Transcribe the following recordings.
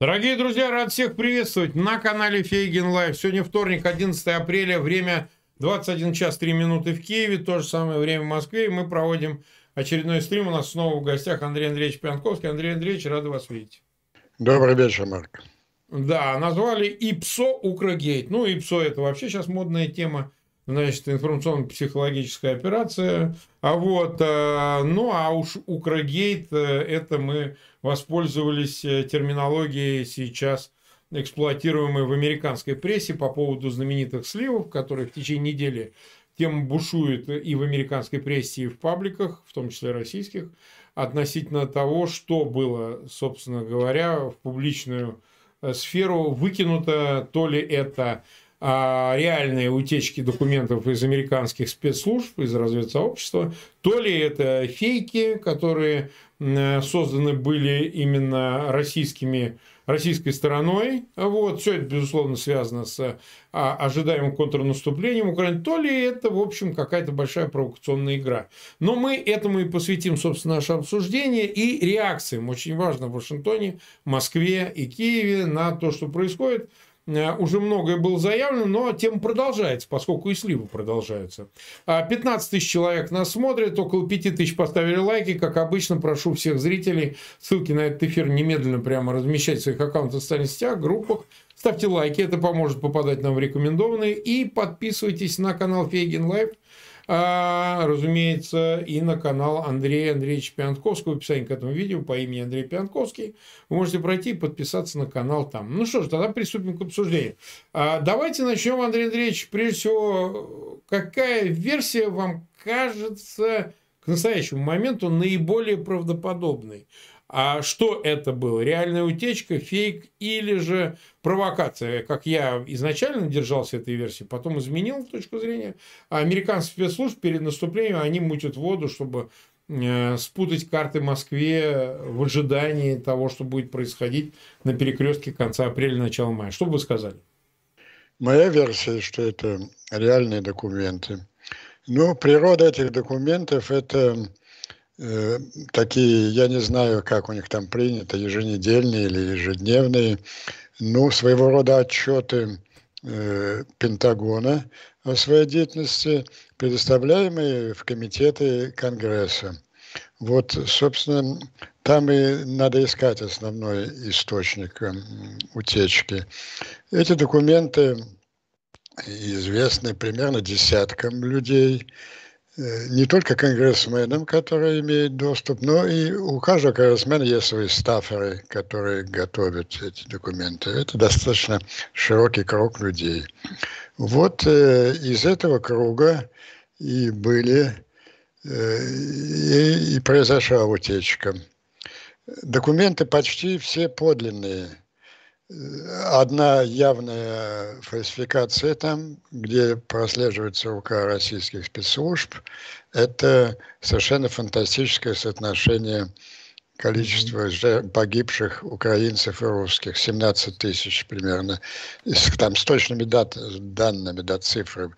Дорогие друзья, рад всех приветствовать на канале Фейгин Лайв. Сегодня вторник, 11 апреля, время 21 час 3 минуты в Киеве, то же самое время в Москве, и мы проводим очередной стрим. У нас снова в гостях Андрей Андреевич Пьянковский. Андрей Андреевич, рады вас видеть. Добрый вечер, Марк. Да, назвали ИПСО Укрогейт. Ну, ИПСО это вообще сейчас модная тема значит, информационно-психологическая операция. А вот, э, ну, а уж Укрогейт, это мы воспользовались э, терминологией сейчас эксплуатируемой в американской прессе по поводу знаменитых сливов, которые в течение недели тем бушует и в американской прессе, и в пабликах, в том числе российских, относительно того, что было, собственно говоря, в публичную сферу выкинуто, то ли это а, реальные утечки документов из американских спецслужб, из разведсообщества, то ли это фейки, которые созданы были именно российскими, российской стороной. Вот. Все это, безусловно, связано с а, ожидаемым контрнаступлением Украины, то ли это, в общем, какая-то большая провокационная игра. Но мы этому и посвятим, собственно, наше обсуждение и реакциям. Очень важно в Вашингтоне, Москве и Киеве на то, что происходит – Э, уже многое было заявлено, но тема продолжается, поскольку и сливы продолжаются. 15 а, тысяч человек нас смотрят, около 5 тысяч поставили лайки. Как обычно, прошу всех зрителей ссылки на этот эфир немедленно прямо размещать в своих аккаунтах в социальных сетях, группах. Ставьте лайки, это поможет попадать нам в рекомендованные. И подписывайтесь на канал Фейгин Лайв а, разумеется, и на канал Андрея Андреевича Пиантковского. В описании к этому видео по имени Андрей Пиантковский. Вы можете пройти и подписаться на канал там. Ну что ж, тогда приступим к обсуждению. А, давайте начнем, Андрей Андреевич, прежде всего, какая версия вам кажется к настоящему моменту наиболее правдоподобной? А что это было? Реальная утечка, фейк или же провокация? Как я изначально держался этой версии, потом изменил точку зрения. Американские спецслужб перед наступлением, они мутят воду, чтобы э, спутать карты Москве в ожидании того, что будет происходить на перекрестке конца апреля, начала мая. Что бы вы сказали? Моя версия, что это реальные документы. Но природа этих документов – это Э, такие, я не знаю, как у них там принято, еженедельные или ежедневные, ну, своего рода отчеты э, Пентагона о своей деятельности, предоставляемые в комитеты Конгресса. Вот, собственно, там и надо искать основной источник э, утечки. Эти документы известны примерно десяткам людей, не только конгрессменам, которые имеют доступ, но и у каждого конгрессмена есть свои стаферы, которые готовят эти документы. Это достаточно широкий круг людей. Вот э, из этого круга и были, э, и, и произошла утечка. Документы почти все подлинные – одна явная фальсификация там, где прослеживается рука российских спецслужб, это совершенно фантастическое соотношение количества погибших украинцев и русских, 17 тысяч примерно, там с точными дат, данными, да, цифры,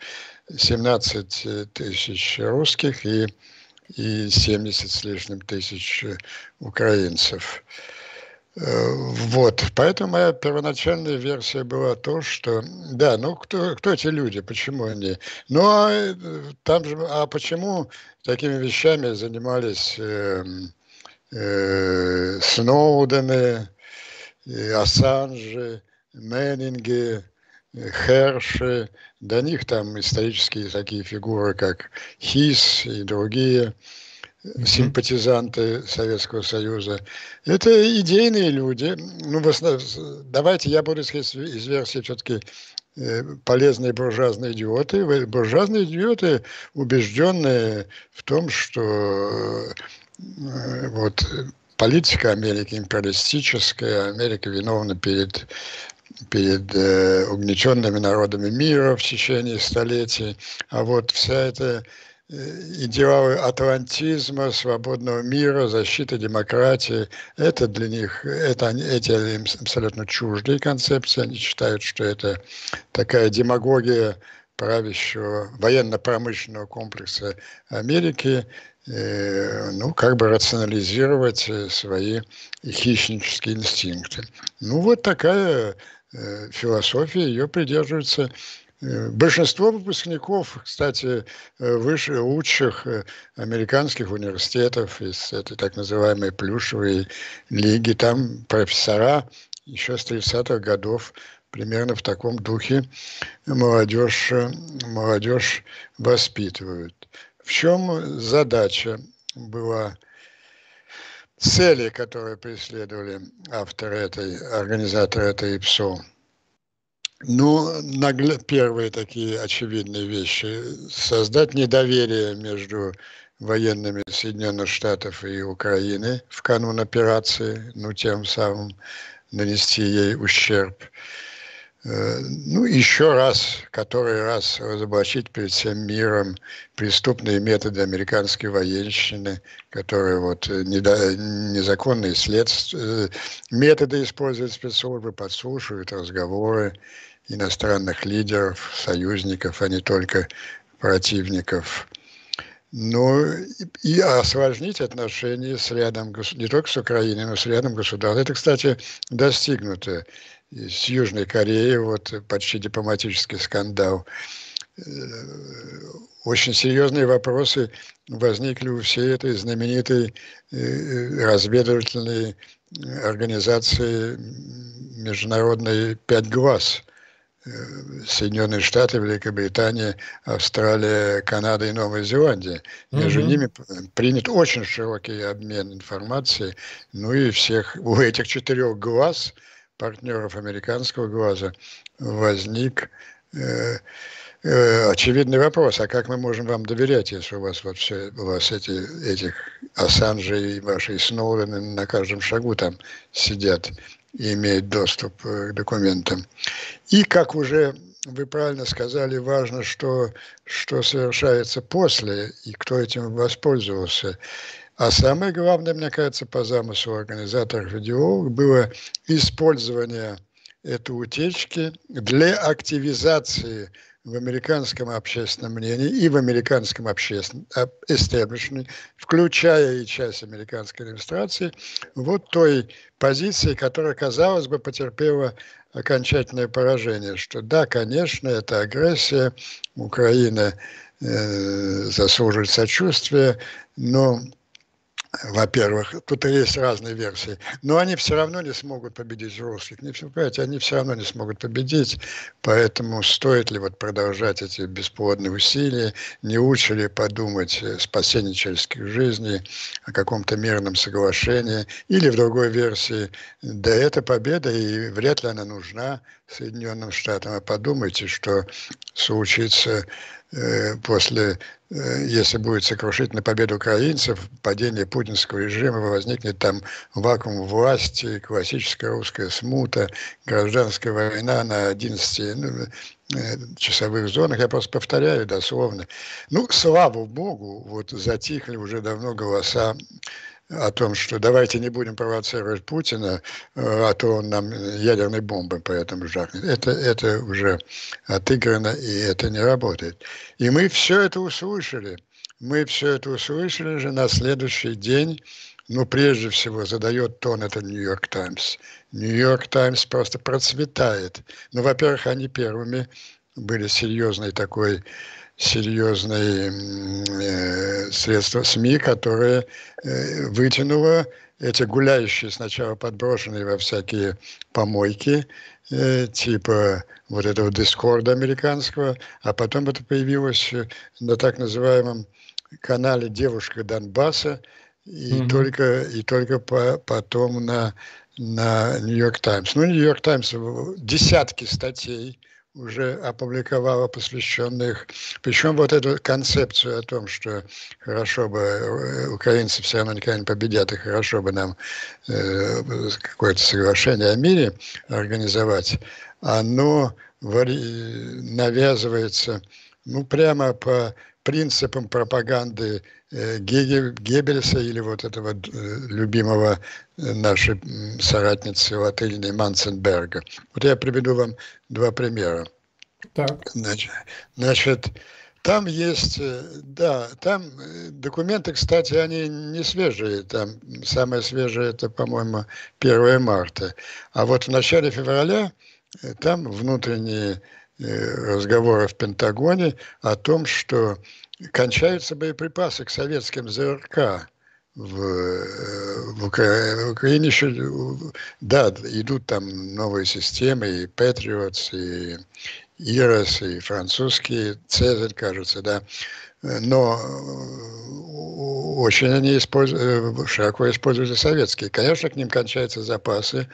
17 тысяч русских и, и 70 с лишним тысяч украинцев. Э, вот, поэтому моя первоначальная версия была то, что, да, ну кто, кто эти люди, почему они? Ну а э, там же, а почему такими вещами занимались э, э, Сноудены, э, Ассанжи, Меннинги, Херши, до них там исторические такие фигуры, как Хис и другие – симпатизанты Советского Союза. Это идейные люди. Ну, в основном, давайте я буду исходить из версии все-таки э, полезные буржуазные идиоты. Буржуазные идиоты, убежденные в том, что э, вот политика Америки империалистическая, Америка виновна перед перед э, угнетенными народами мира в течение столетий, а вот вся эта идеалы атлантизма, свободного мира, защиты демократии. Это для них, это, эти им абсолютно чуждые концепции. Они считают, что это такая демагогия правящего военно-промышленного комплекса Америки, э, ну, как бы рационализировать э, свои хищнические инстинкты. Ну, вот такая э, философия, ее придерживается Большинство выпускников, кстати, выше лучших американских университетов из этой так называемой плюшевой лиги, там профессора еще с 30-х годов примерно в таком духе молодежь, молодежь воспитывают. В чем задача была цели, которые преследовали авторы этой, организаторы этой ИПСО? Ну, нагле, первые такие очевидные вещи. Создать недоверие между военными Соединенных Штатов и Украины в канун операции, ну, тем самым нанести ей ущерб. Э, ну, еще раз, который раз разоблачить перед всем миром преступные методы американской военщины, которые вот э, незаконные следствия, э, методы используют спецслужбы, подслушивают разговоры иностранных лидеров, союзников, а не только противников. Ну и осложнить отношения с рядом, не только с Украиной, но с рядом государств. Это, кстати, достигнуто с Южной Кореей, вот почти дипломатический скандал. Э, очень серьезные вопросы возникли у всей этой знаменитой э, разведывательной организации международной «Пять глаз», э, Соединенные Штаты, Великобритания, Австралия, Канада и Новая Зеландия. Между mm-hmm. ними принят очень широкий обмен информацией. Ну и всех у этих четырех глаз – партнеров американского глаза возник э, э, очевидный вопрос, а как мы можем вам доверять, если у вас вот все, у вас эти, этих Ассанжи и ваши Сноудены на каждом шагу там сидят и имеют доступ э, к документам. И, как уже вы правильно сказали, важно, что, что совершается после и кто этим воспользовался. А самое главное, мне кажется, по замыслу организаторов идеологов было использование этой утечки для активизации в американском общественном мнении и в американском общественном истеблишменте, включая и часть американской администрации, вот той позиции, которая, казалось бы, потерпела окончательное поражение, что да, конечно, это агрессия, Украина э, заслуживает сочувствия, но во-первых, тут есть разные версии, но они все равно не смогут победить русских. Не, понимаете, они все равно не смогут победить, поэтому стоит ли вот продолжать эти бесплодные усилия, не лучше ли подумать о спасении человеческих жизней, о каком-то мирном соглашении, или в другой версии, да это победа, и вряд ли она нужна Соединенным Штатам, а подумайте, что случится Э, после, э, если будет сокрушительная победа украинцев, падение путинского режима, возникнет там вакуум власти, классическая русская смута, гражданская война на 11 ну, э, часовых зонах. Я просто повторяю дословно. Ну, слава богу, вот затихли уже давно голоса о том, что давайте не будем провоцировать Путина, э, а то он нам ядерной бомбой поэтому жахнет. Это, это уже отыграно, и это не работает. И мы все это услышали. Мы все это услышали же на следующий день. Ну, прежде всего, задает тон это Нью-Йорк Таймс. Нью-Йорк Таймс просто процветает. Ну, во-первых, они первыми были серьезной такой серьезные э, средства СМИ, которые э, вытянуло эти гуляющие, сначала подброшенные во всякие помойки, э, типа вот этого дискорда американского, а потом это появилось на так называемом канале «Девушка Донбасса», и mm-hmm. только, и только по, потом на, на «Нью-Йорк Таймс». Ну, «Нью-Йорк Таймс» десятки статей – уже опубликовала посвященных, причем вот эту концепцию о том, что хорошо бы э, украинцы все равно никогда не победят, и хорошо бы нам э, какое-то соглашение о мире организовать, оно навязывается ну, прямо по принципам пропаганды э, Геббельса или вот этого э, любимого нашей соратницы латынной Манценберга. Вот я приведу вам два примера. Так. Значит, значит, там есть, э, да, там э, документы, кстати, они не свежие. Там самое свежее, это, по-моему, 1 марта. А вот в начале февраля э, там внутренние разговоры в Пентагоне о том, что кончаются боеприпасы к советским ЗРК в, в, Укра... в Украине еще, да, идут там новые системы, и Patriots, и Ирос, и французские, Цезарь, кажется, да. Но очень они используют, широко используют советские. Конечно, к ним кончаются запасы,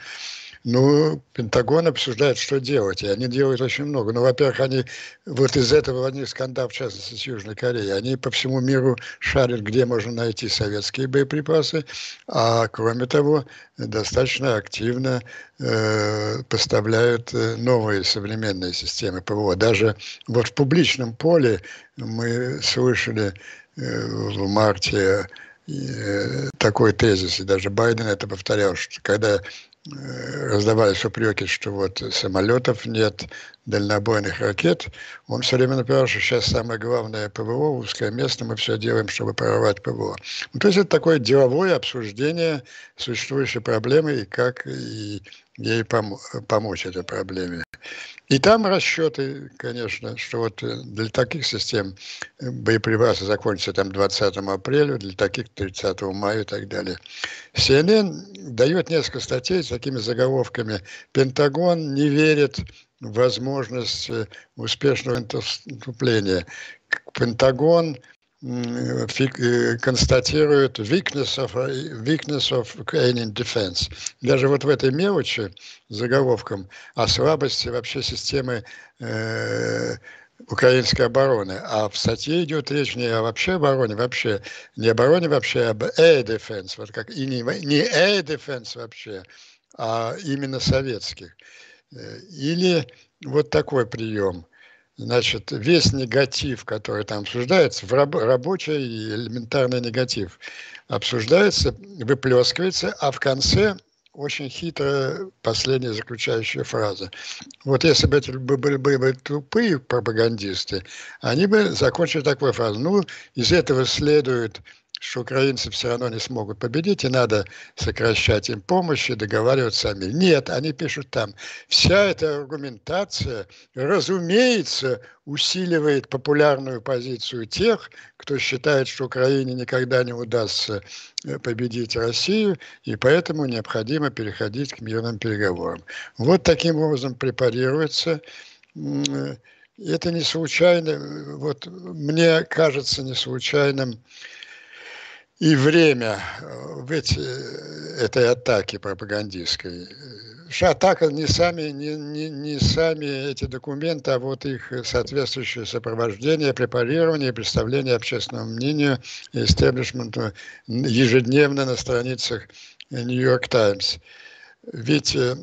ну, Пентагон обсуждает, что делать, и они делают очень много. Ну, во-первых, они, вот из этого они скандал, в частности, с Южной Кореей, они по всему миру шарят, где можно найти советские боеприпасы, а кроме того, достаточно активно э, поставляют э, новые современные системы ПВО. Даже вот в публичном поле мы слышали э, в марте э, такой тезис, и даже Байден это повторял, что когда раздавались упреки, что вот самолетов нет, дальнобойных ракет, он все время написал, что сейчас самое главное ПВО, узкое место, мы все делаем, чтобы прорвать ПВО. Ну, то есть это такое деловое обсуждение существующей проблемы и как ей пом- помочь этой проблеме. И там расчеты, конечно, что вот э, для таких систем э, боеприпасы закончатся там 20 апреля, для таких 30 мая и так далее. CNN дает несколько статей с такими заголовками «Пентагон не верит в возможность э, успешного наступления». Пентагон констатирует weakness of, weakness of Ukrainian defense. Даже вот в этой мелочи, заголовком, о слабости вообще системы э, украинской обороны. А в статье идет речь не о вообще обороне, вообще, не обороне вообще, а об air defense, вот как, и не, не air defense вообще, а именно советских. Э, или вот такой прием – значит, весь негатив, который там обсуждается, в раб, рабочий и элементарный негатив обсуждается, выплескивается, а в конце очень хитрая последняя заключающая фраза. Вот если бы это были бы, бы тупые пропагандисты, они бы закончили такой фразой. Ну, из этого следует что украинцы все равно не смогут победить, и надо сокращать им помощь и договариваться сами. Нет, они пишут там, вся эта аргументация, разумеется, усиливает популярную позицию тех, кто считает, что Украине никогда не удастся э, победить Россию, и поэтому необходимо переходить к мирным переговорам. Вот таким образом препарируется э, это не случайно, вот мне кажется не случайным и время в эти, этой атаки пропагандистской. Что атака не сами, не, не, не сами эти документы, а вот их соответствующее сопровождение, препарирование, представление общественному мнению истеблишменту ежедневно на страницах Нью-Йорк Таймс. Ведь э,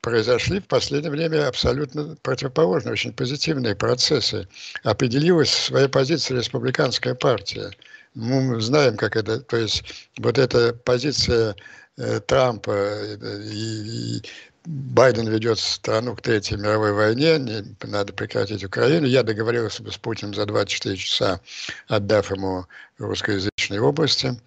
произошли в последнее время абсолютно противоположные, очень позитивные процессы. Определилась своя позиция республиканская партия – мы знаем, как это, то есть вот эта позиция э, Трампа э, и, и Байден ведет страну к Третьей мировой войне, не, надо прекратить Украину. Я договорился бы с Путиным за 24 часа, отдав ему русскоязычные области.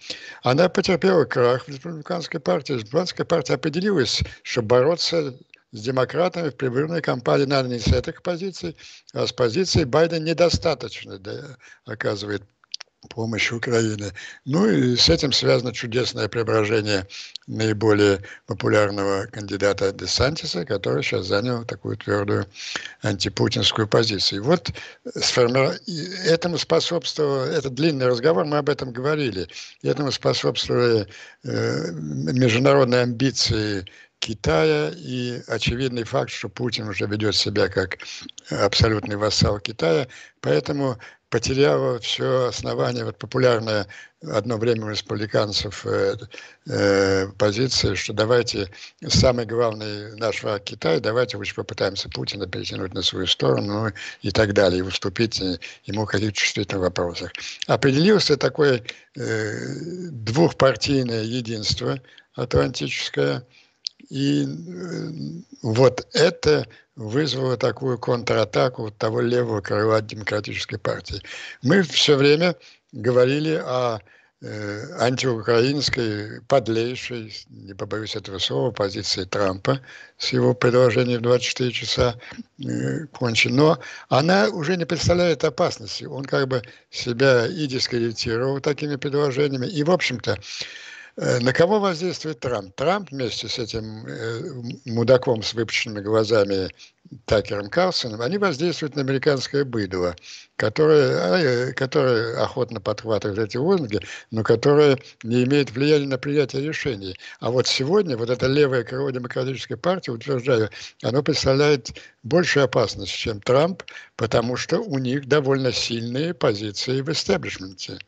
Она потерпела крах в республиканской партии. Республиканская партия определилась, что бороться с демократами в предвыборной кампании надо не с этих позиций, а с позиции Байден недостаточно да, оказывает помощи Украины. Ну и с этим связано чудесное преображение наиболее популярного кандидата Десантиса, который сейчас занял такую твердую антипутинскую позицию. И вот сформи... этому способствовал, этот длинный разговор, мы об этом говорили, этому способствовали э, международные амбиции Китая и очевидный факт, что Путин уже ведет себя как абсолютный вассал Китая, поэтому потеряла все основание, вот популярная одно время у республиканцев э, э, позиция, что давайте, самый главный наш враг Китай, давайте лучше попытаемся Путина перетянуть на свою сторону ну, и так далее, и уступить ему в каких-то чувствительных вопросах. Определился такое э, двухпартийное единство атлантическое, И вот это вызвало такую контратаку того левого крыла демократической партии. Мы все время говорили о Э, антиукраинской, подлейшей, не побоюсь этого слова, позиции Трампа с его предложением в 24 часа э, кончен. Но она уже не представляет опасности. Он как бы себя и дискредитировал такими предложениями. И, в общем-то, Э, на кого воздействует Трамп? Трамп вместе с этим э, мудаком с выпущенными глазами Такером Карлсоном, они воздействуют на американское быдло, которое, а, э, которое охотно подхватывает эти лозунги, но которое не имеет влияния на принятие решений. А вот сегодня вот это левое крыло демократической партии, утверждаю, оно представляет большую опасность, чем Трамп, потому что у них довольно сильные позиции в истеблишменте.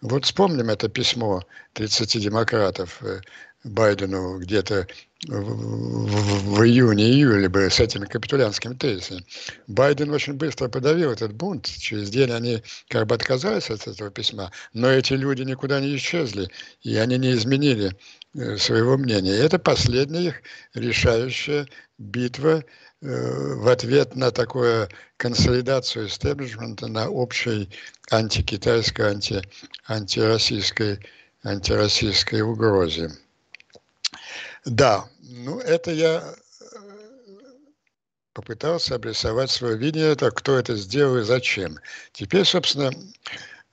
Вот вспомним это письмо 30 демократов э, Байдену где-то в, в, июне-июле бы с этим капитулянским тезисом. Байден очень быстро подавил этот бунт. Через день они как бы отказались от этого письма. Но эти люди никуда не исчезли, и они не изменили э, своего мнения. И это последняя их решающая битва э, в ответ на такую консолидацию истеблишмента, на общей антикитайской, анти, антироссийской, антироссийской угрозе. Да, ну это я э, попытался обрисовать свое видение, это кто это сделал и зачем. Теперь, собственно,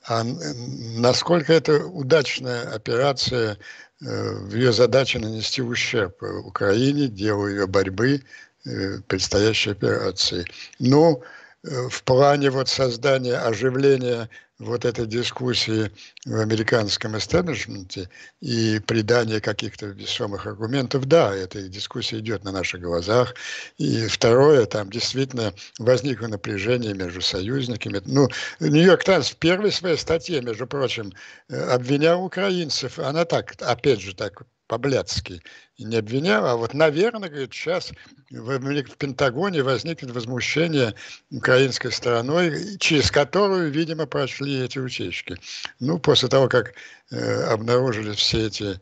а насколько это удачная операция э, в ее задаче нанести ущерб Украине, делу ее борьбы, э, предстоящей операции. Ну, в плане вот создания оживления вот этой дискуссии в американском эстеблишменте и придание каких-то весомых аргументов, да, эта дискуссия идет на наших глазах. И второе, там действительно возникло напряжение между союзниками. Ну, Нью-Йорк Таймс в первой своей статье, между прочим, э, обвинял украинцев, она так, опять же, так по-блядски не обвинял, а вот, наверное, говорит, сейчас в, в Пентагоне возникнет возмущение украинской стороной, через которую, видимо, прошли эти утечки. Ну, после того, как э, обнаружили все эти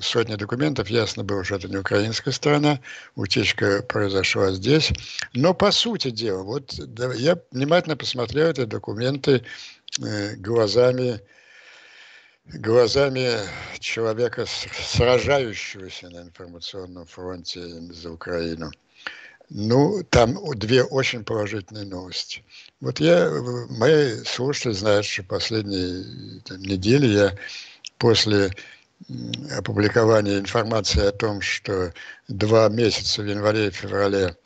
сотни документов, ясно было, что это не украинская сторона, утечка произошла здесь. Но, по сути дела, вот да, я внимательно посмотрел эти документы э, глазами глазами человека, сражающегося на информационном фронте за Украину. Ну, там две очень положительные новости. Вот я, мои слушатели знают, что последние там, недели я после опубликования информации о том, что два месяца в январе и феврале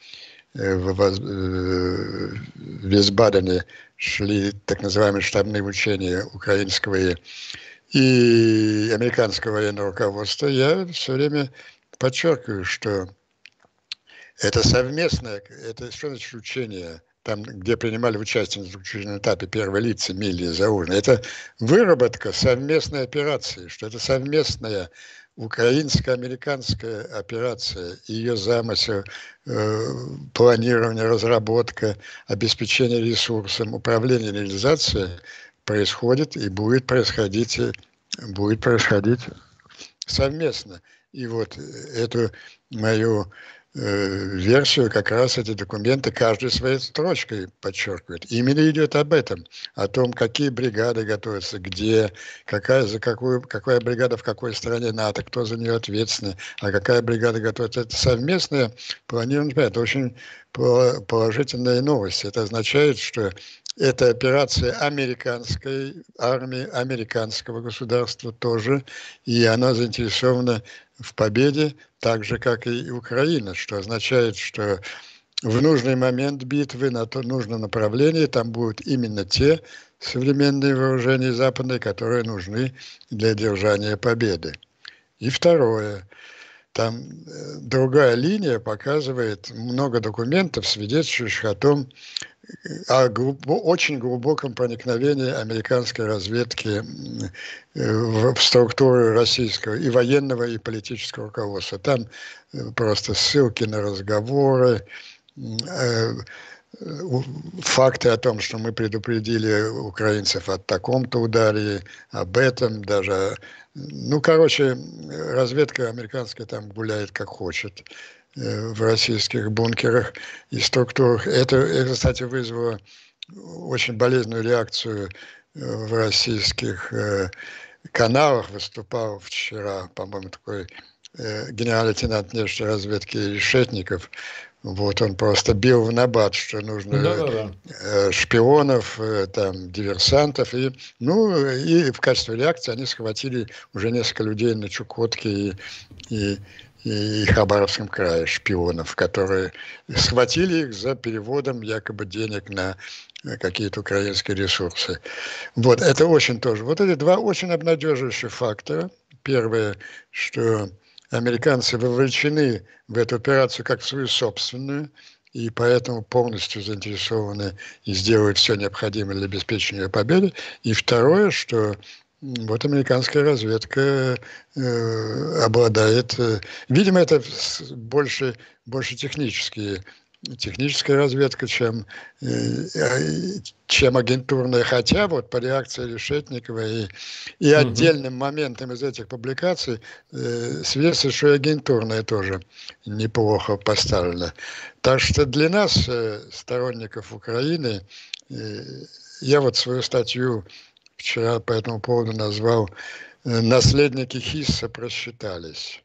э, э, в Висбадене шли так называемые штабные учения украинского и и американского военного руководства, я все время подчеркиваю, что это совместное, это что значит учение, там, где принимали участие на заключительном этапе первые лица, Милли и Заужный, это выработка совместной операции, что это совместная украинско-американская операция, ее замысел, э, планирование, разработка, обеспечение ресурсом, управление, реализация происходит и будет происходить, будет происходить совместно. И вот эту мою э, версию как раз эти документы каждой своей строчкой подчеркивает. Именно идет об этом, о том, какие бригады готовятся, где, какая, за какую, какая бригада в какой стране НАТО, кто за нее ответственный, а какая бригада готовится. Это совместное планирование. Это очень положительная новость. Это означает, что это операция американской армии, американского государства тоже, и она заинтересована в победе, так же, как и Украина, что означает, что в нужный момент битвы на то нужном направлении там будут именно те современные вооружения западные, которые нужны для держания победы. И второе, там э, другая линия показывает много документов, свидетельствующих о том, о глубо, очень глубоком проникновении американской разведки в, в структуры российского и военного, и политического руководства. Там э, просто ссылки на разговоры, э, факты о том, что мы предупредили украинцев о таком-то ударе, об этом даже. Ну, короче, разведка американская там гуляет как хочет э, в российских бункерах и структурах. Это, это кстати, вызвало очень болезненную реакцию э, в российских э, каналах. Выступал вчера, по-моему, такой генерал-лейтенант внешней разведки Решетников, вот он просто бил в набат, что нужно да, да, да. шпионов, э, там, диверсантов. И, ну, и в качестве реакции они схватили уже несколько людей на Чукотке и, и, и Хабаровском крае, шпионов, которые схватили их за переводом якобы денег на какие-то украинские ресурсы. Вот, это очень тоже. Вот эти два очень обнадеживающих фактора. Первое, что американцы вовлечены в эту операцию как в свою собственную, и поэтому полностью заинтересованы и сделают все необходимое для обеспечения победы. И второе, что вот американская разведка э, обладает, э, видимо, это больше, больше технические техническая разведка, чем, э, чем агентурная. Хотя вот по реакции Решетникова и, и угу. отдельным моментам из этих публикаций э, свидетельствует, что и агентурная тоже неплохо поставлена. Так что для нас, э, сторонников Украины, э, я вот свою статью вчера по этому поводу назвал э, «Наследники Хисса просчитались».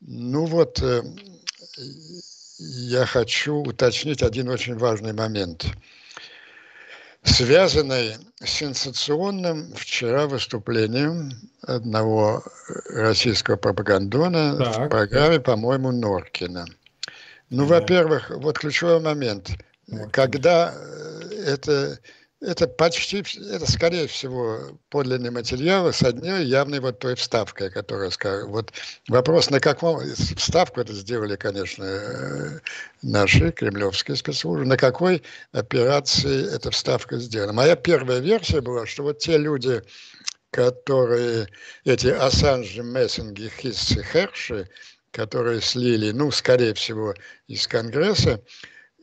Ну вот, э, я хочу уточнить один очень важный момент, связанный с сенсационным вчера выступлением одного российского пропагандона так. в программе, по-моему, Норкина. Ну, да. во-первых, вот ключевой момент. Норкин. Когда э, это это почти, это скорее всего подлинные материалы с одной явной вот той вставкой, которая, вот вопрос на каком, вставку это сделали, конечно, э, наши кремлевские спецслужбы, на какой операции эта вставка сделана. Моя первая версия была, что вот те люди, которые, эти Ассанжи, Мессинги, Хиссы, Херши, которые слили, ну, скорее всего, из Конгресса,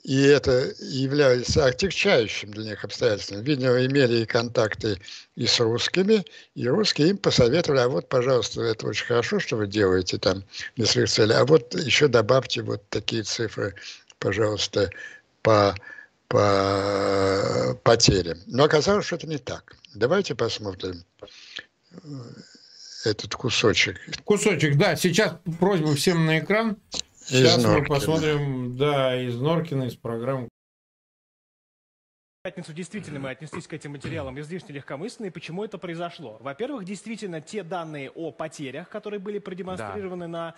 и это является отягчающим для них обстоятельством. Видимо, имели контакты и с русскими, и русские им посоветовали, а вот, пожалуйста, это очень хорошо, что вы делаете там для своих целей, а вот еще добавьте вот такие цифры, пожалуйста, по, по потерям. Но оказалось, что это не так. Давайте посмотрим э, этот кусочек. Кусочек, да. Сейчас просьба всем на экран. Сейчас мы посмотрим, да, из Норкина, из программы. пятницу действительно мы отнеслись к этим материалам излишне легкомысленно. И почему это произошло? Во-первых, действительно, те данные о потерях, которые были продемонстрированы да. на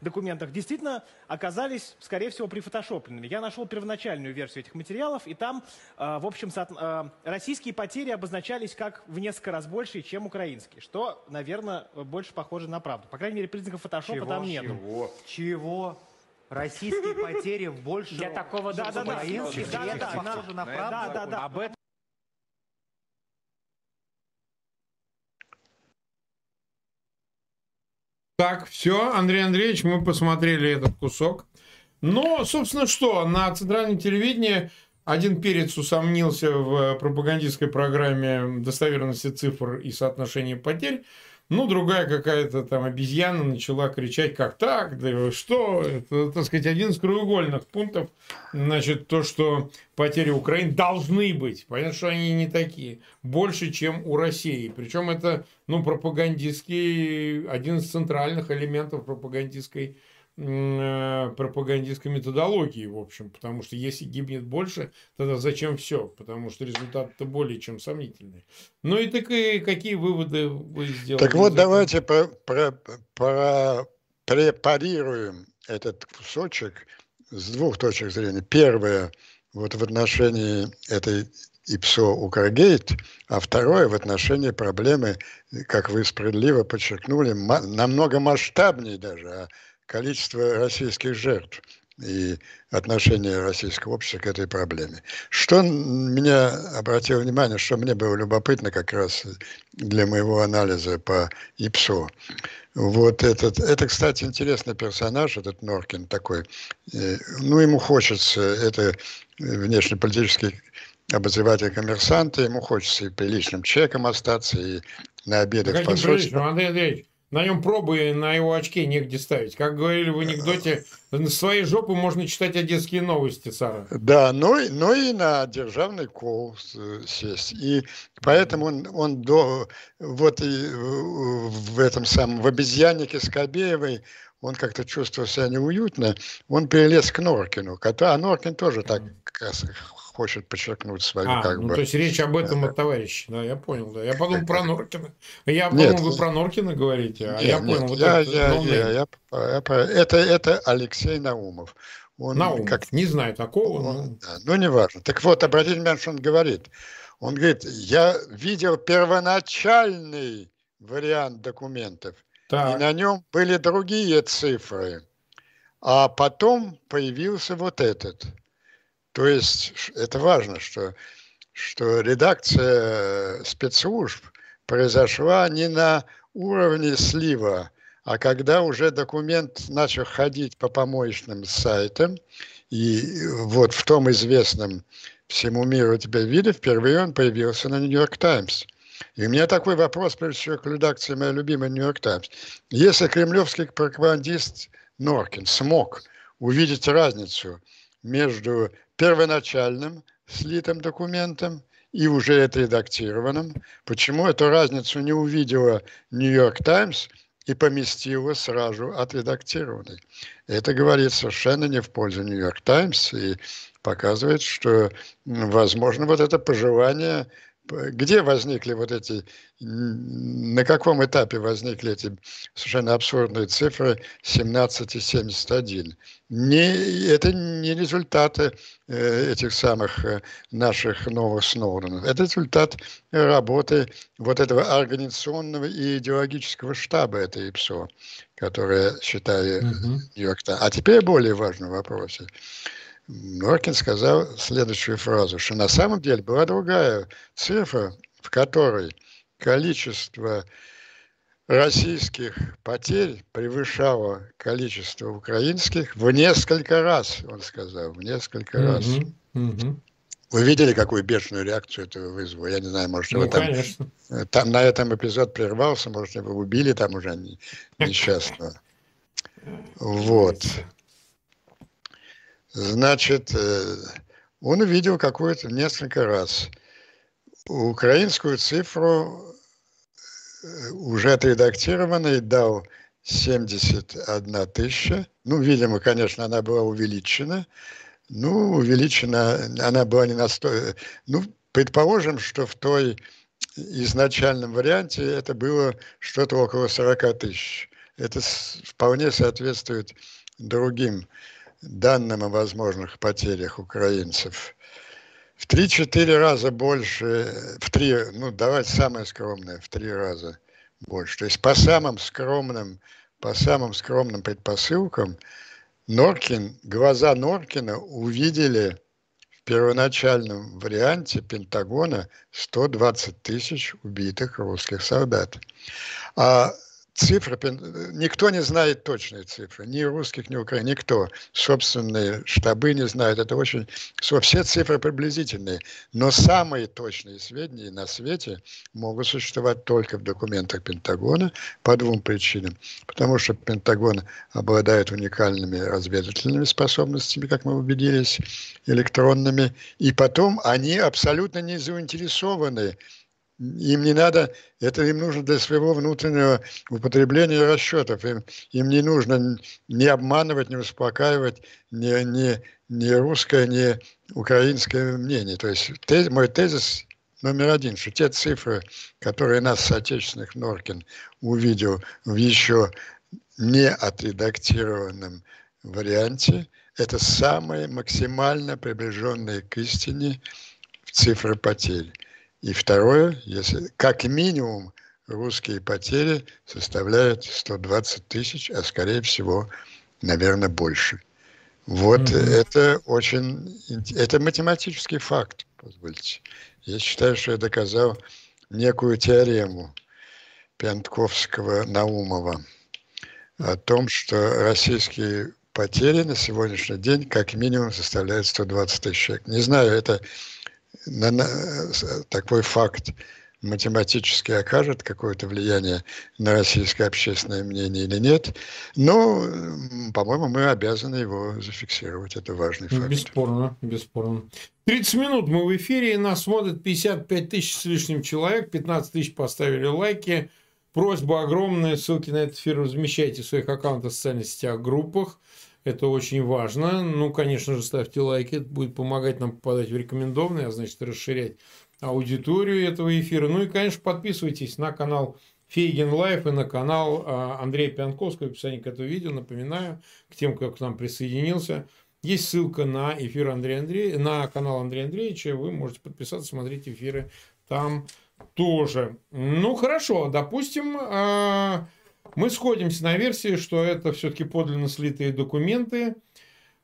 документах действительно оказались, скорее всего, прифотошопленными. Я нашел первоначальную версию этих материалов, и там, э, в общем, э, российские потери обозначались как в несколько раз больше, чем украинские, что, наверное, больше похоже на правду. По крайней мере, признаков фотошопа Чего? там нет. Чего? Чего? Российские потери больше... Для такого да, да, да, да, да, да, похоже на правду. Да, да, да. Об этом Так, все, Андрей Андреевич, мы посмотрели этот кусок. Но, собственно, что, на центральном телевидении один перец усомнился в пропагандистской программе достоверности цифр и соотношения потерь. Ну, другая какая-то там обезьяна начала кричать, как так, да что, это, так сказать, один из краеугольных пунктов, значит, то, что потери Украины должны быть, понятно, что они не такие, больше, чем у России. Причем это, ну, пропагандистский, один из центральных элементов пропагандистской пропагандистской методологии, в общем, потому что если гибнет больше, тогда зачем все? Потому что результат-то более чем сомнительный. Ну и так и какие выводы вы сделали? Так вот, давайте про, про, про, препарируем этот кусочек с двух точек зрения. Первое, вот в отношении этой ИПСО Укргейт, а второе в отношении проблемы, как вы справедливо подчеркнули, намного масштабнее даже, а количество российских жертв. и отношение российского общества к этой проблеме. Что меня обратило внимание, что мне было любопытно как раз для моего анализа по ИПСО. Вот этот, это, кстати, интересный персонаж, этот Норкин такой. Ну, ему хочется, это внешнеполитический обозреватель коммерсанта, ему хочется и приличным человеком остаться, и на обедах Каким приличным, Андрей Андреевич? На нем пробы на его очке негде ставить. Как говорили в анекдоте, на своей жопы можно читать одесские новости, Сара. Да, но, но и на державный кол сесть. И поэтому он, он до, вот и в этом самом, в обезьяннике Скобеевой он как-то чувствовал себя неуютно, он перелез к Норкину, а Норкин тоже так хочет подчеркнуть свою а, как ну, бы... то есть речь об этом от товарища, да, я понял, да. Я подумал про Норкина. Я подумал, вы про Норкина говорите, а нет, я понял, нет, вот я, я, я, я, я, это, это Алексей Наумов. Он Наумов, как... не знаю такого. Он, но... Да, ну, неважно. Так вот, обратите внимание, что он говорит. Он говорит, я видел первоначальный вариант документов, так. и на нем были другие цифры. А потом появился вот этот – то есть это важно, что, что редакция спецслужб произошла не на уровне слива, а когда уже документ начал ходить по помоечным сайтам, и вот в том известном всему миру тебе виде впервые он появился на Нью-Йорк Таймс. И у меня такой вопрос, прежде всего, к редакции моей любимой Нью-Йорк Таймс. Если кремлевский пропагандист Норкин смог увидеть разницу между первоначальным слитым документом и уже отредактированным. Почему эту разницу не увидела Нью-Йорк Таймс и поместила сразу отредактированный? Это говорит совершенно не в пользу Нью-Йорк Таймс и показывает, что, возможно, вот это пожелание где возникли вот эти, на каком этапе возникли эти совершенно абсурдные цифры 17 и 71? Не, это не результаты э, этих самых э, наших новых Сноуденов. Это результат работы вот этого организационного и идеологического штаба этой ИПСО, которая, считаю, Нью-Йорк uh-huh. А теперь более важный вопрос. Норкин сказал следующую фразу, что на самом деле была другая цифра, в которой количество российских потерь превышало количество украинских в несколько раз, он сказал, в несколько mm-hmm. раз. Mm-hmm. Вы видели, какую бешеную реакцию это вызвало? Я не знаю, может, ну, там, э, там на этом эпизод прервался, может, его убили там уже несчастного. Вот. Значит, э, он увидел какую-то несколько раз украинскую цифру, э, уже отредактированной, дал 71 тысяча. Ну, видимо, конечно, она была увеличена. Ну, увеличена, она была не настолько... Ну, предположим, что в той изначальном варианте это было что-то около 40 тысяч. Это вполне соответствует другим данным о возможных потерях украинцев в 3-4 раза больше, в 3, ну давайте самое скромное, в 3 раза больше. То есть по самым скромным, по самым скромным предпосылкам Норкин, глаза Норкина увидели в первоначальном варианте Пентагона 120 тысяч убитых русских солдат. А цифры, никто не знает точные цифры, ни русских, ни украинцев, никто. Собственные штабы не знают, это очень... Все цифры приблизительные, но самые точные сведения на свете могут существовать только в документах Пентагона по двум причинам. Потому что Пентагон обладает уникальными разведывательными способностями, как мы убедились, электронными, и потом они абсолютно не заинтересованы им не надо, это им нужно для своего внутреннего употребления и расчетов. Им, им не нужно не обманывать, не успокаивать ни, ни, ни русское, ни украинское мнение. То есть тез, мой тезис номер один, что те цифры, которые нас, соотечественных Норкин, увидел в еще не отредактированном варианте, это самые максимально приближенные к истине цифры потерь. И второе, если как минимум русские потери составляют 120 тысяч, а скорее всего, наверное, больше. Вот mm-hmm. это очень... Это математический факт, позвольте. Я считаю, что я доказал некую теорему Пентковского-Наумова о том, что российские потери на сегодняшний день как минимум составляют 120 тысяч человек. Не знаю, это на, на, такой факт математически окажет какое-то влияние на российское общественное мнение или нет. Но, по-моему, мы обязаны его зафиксировать. Это важный факт. Бесспорно, бесспорно. 30 минут мы в эфире, нас смотрят 55 тысяч с лишним человек, 15 тысяч поставили лайки. Просьба огромная, ссылки на этот эфир размещайте в своих аккаунтах в социальных сетях, группах. Это очень важно. Ну, конечно же, ставьте лайки, это будет помогать нам попадать в рекомендованные, а значит, расширять аудиторию этого эфира. Ну и, конечно, подписывайтесь на канал Фейгин Live и на канал а, Андрея Пионтковского в описании к этому видео. Напоминаю, к тем, кто к нам присоединился, есть ссылка на эфир Андрея Андрея, на канал Андрея Андреевича. Вы можете подписаться, смотреть эфиры там тоже. Ну, хорошо, допустим, а, мы сходимся на версии, что это все-таки подлинно слитые документы.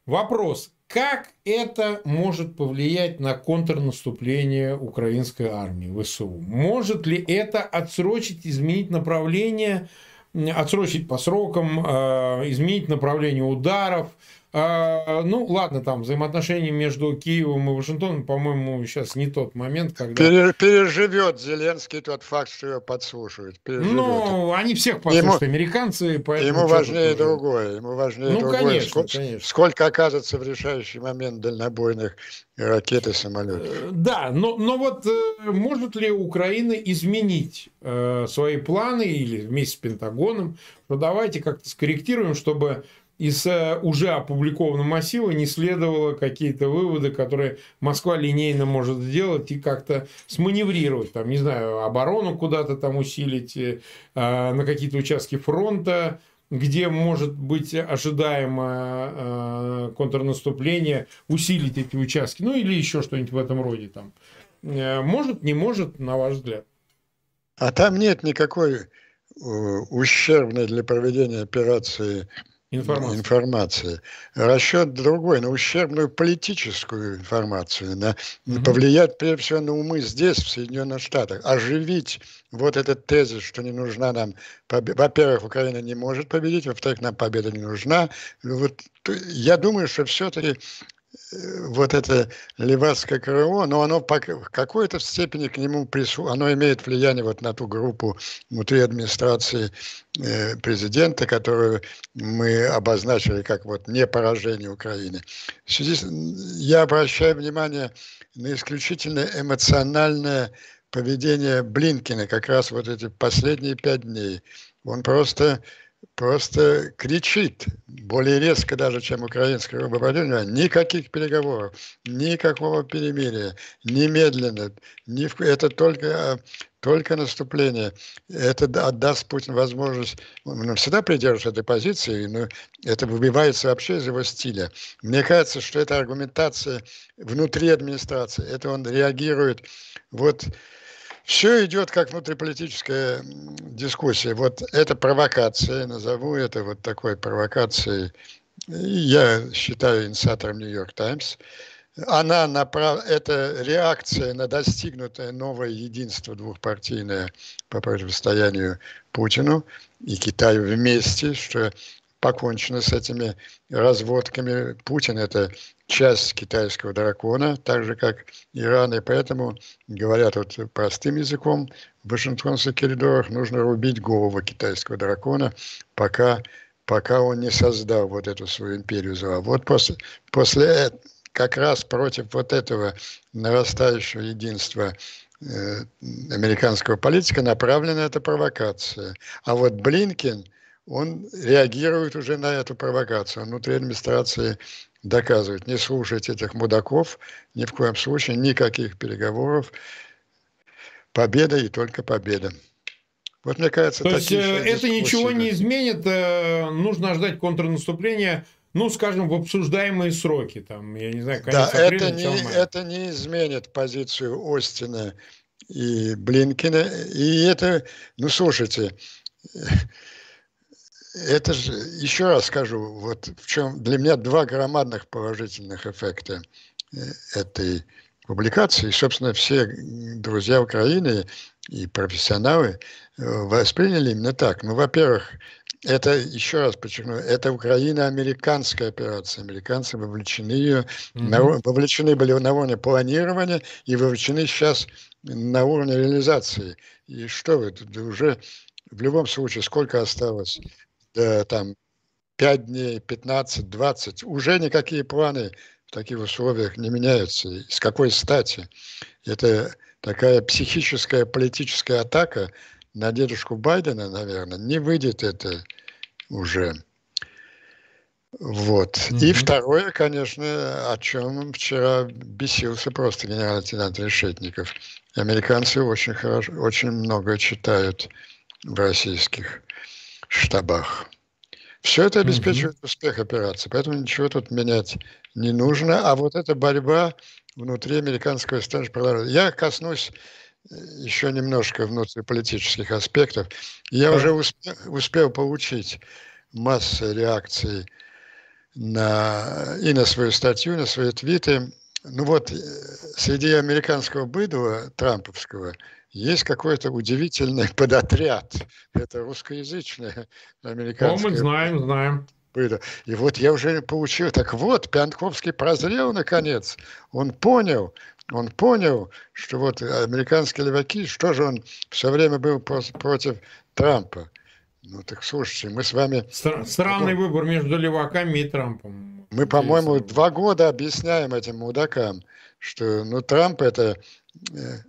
Вопрос, как это может повлиять на контрнаступление украинской армии ВСУ? Может ли это отсрочить, изменить направление, отсрочить по срокам, а, изменить направление ударов, а, ну, ладно, там взаимоотношения между Киевом и Вашингтоном, по-моему, сейчас не тот момент, когда... Переживет Зеленский тот факт, что его подслушивают. Переживет. Ну, они всех послушают, ему, американцы. Ему важнее другое. Ему важнее ну, другое. Конечно, сколько, конечно. сколько окажется в решающий момент дальнобойных ракет и самолетов. Э, да, но, но вот э, может ли Украина изменить э, свои планы или вместе с Пентагоном, что давайте как-то скорректируем, чтобы из э, уже опубликованного массива не следовало какие-то выводы, которые Москва линейно может сделать и как-то сманеврировать, там, не знаю, оборону куда-то там усилить, э, а, на какие-то участки фронта, где может быть ожидаемо э, контрнаступление, усилить эти участки, ну или еще что-нибудь в этом роде там. Может, не может, на ваш взгляд? А там нет никакой ущербной для проведения операции информации. информации. Расчет другой, на ущербную политическую информацию, на угу. повлиять прежде всего на умы здесь, в Соединенных Штатах, оживить вот этот тезис, что не нужна нам, во-первых, Украина не может победить, во-вторых, нам победа не нужна. Вот, я думаю, что все-таки вот это левацкое КРО, но оно в какой-то степени к нему прису... оно имеет влияние вот на ту группу внутри администрации э, президента, которую мы обозначили как вот не поражение Украины. В связи с... Я обращаю внимание на исключительно эмоциональное поведение Блинкина как раз вот эти последние пять дней. Он просто просто кричит, более резко даже, чем украинское руководитель, никаких переговоров, никакого перемирия, немедленно, ни в, это только, только наступление. Это отдаст Путин возможность, он всегда придерживается этой позиции, но это выбивается вообще из его стиля. Мне кажется, что это аргументация внутри администрации, это он реагирует вот все идет как внутриполитическая дискуссия. Вот это провокация, назову это вот такой провокацией. Я считаю инициатором Нью-Йорк Таймс. Она направ... это реакция на достигнутое новое единство двухпартийное по противостоянию Путину и Китаю вместе, что покончено с этими разводками. Путин – это часть китайского дракона, так же, как Иран. И поэтому, говорят вот простым языком, в Вашингтонских коридорах нужно рубить голову китайского дракона, пока, пока он не создал вот эту свою империю зла. Вот после, после как раз против вот этого нарастающего единства э, американского политика направлена эта провокация. А вот Блинкин – он реагирует уже на эту провокацию. Внутри администрации доказывает, не слушайте этих мудаков, ни в коем случае, никаких переговоров. Победа и только победа. Вот мне кажется, То есть э, это ничего не изменит, э, нужно ждать контрнаступления, ну, скажем, в обсуждаемые сроки, там, я не знаю, конец да, апреля, это не, это не изменит позицию Остина и Блинкина, и это, ну, слушайте, это же, еще раз скажу, вот в чем для меня два громадных положительных эффекта э, этой публикации. Собственно, все друзья Украины и профессионалы э, восприняли именно так. Ну, во-первых, это, еще раз подчеркну, это Украина-американская операция. Американцы вовлечены ее, mm-hmm. на, вовлечены были на уровне планирования и вовлечены сейчас на уровне реализации. И что вы, тут уже в любом случае, сколько осталось? Да, там 5 дней, 15, 20. Уже никакие планы в таких условиях не меняются. С какой стати? Это такая психическая политическая атака на дедушку Байдена, наверное, не выйдет это уже. Вот. Mm-hmm. И второе, конечно, о чем вчера бесился просто генерал-лейтенант Решетников. Американцы очень хорошо, очень много читают в российских штабах. Все это обеспечивает mm-hmm. успех операции, поэтому ничего тут менять не нужно. А вот эта борьба внутри американского стенда продолжается. Я коснусь э, еще немножко внутриполитических аспектов. Я уже успел, успел получить массу реакций на, и на свою статью, на свои твиты. Ну вот, э, среди американского быдла, трамповского, есть какой-то удивительный подотряд. Это русскоязычное американское. О, мы знаем, знаем. Было. И вот я уже получил, так вот, Пьянковский прозрел наконец. Он понял, он понял, что вот американские леваки, что же он все время был против Трампа. Ну так слушайте, мы с вами... Стра- странный потом... выбор между леваками и Трампом. Мы, по-моему, два года объясняем этим мудакам, что ну, Трамп это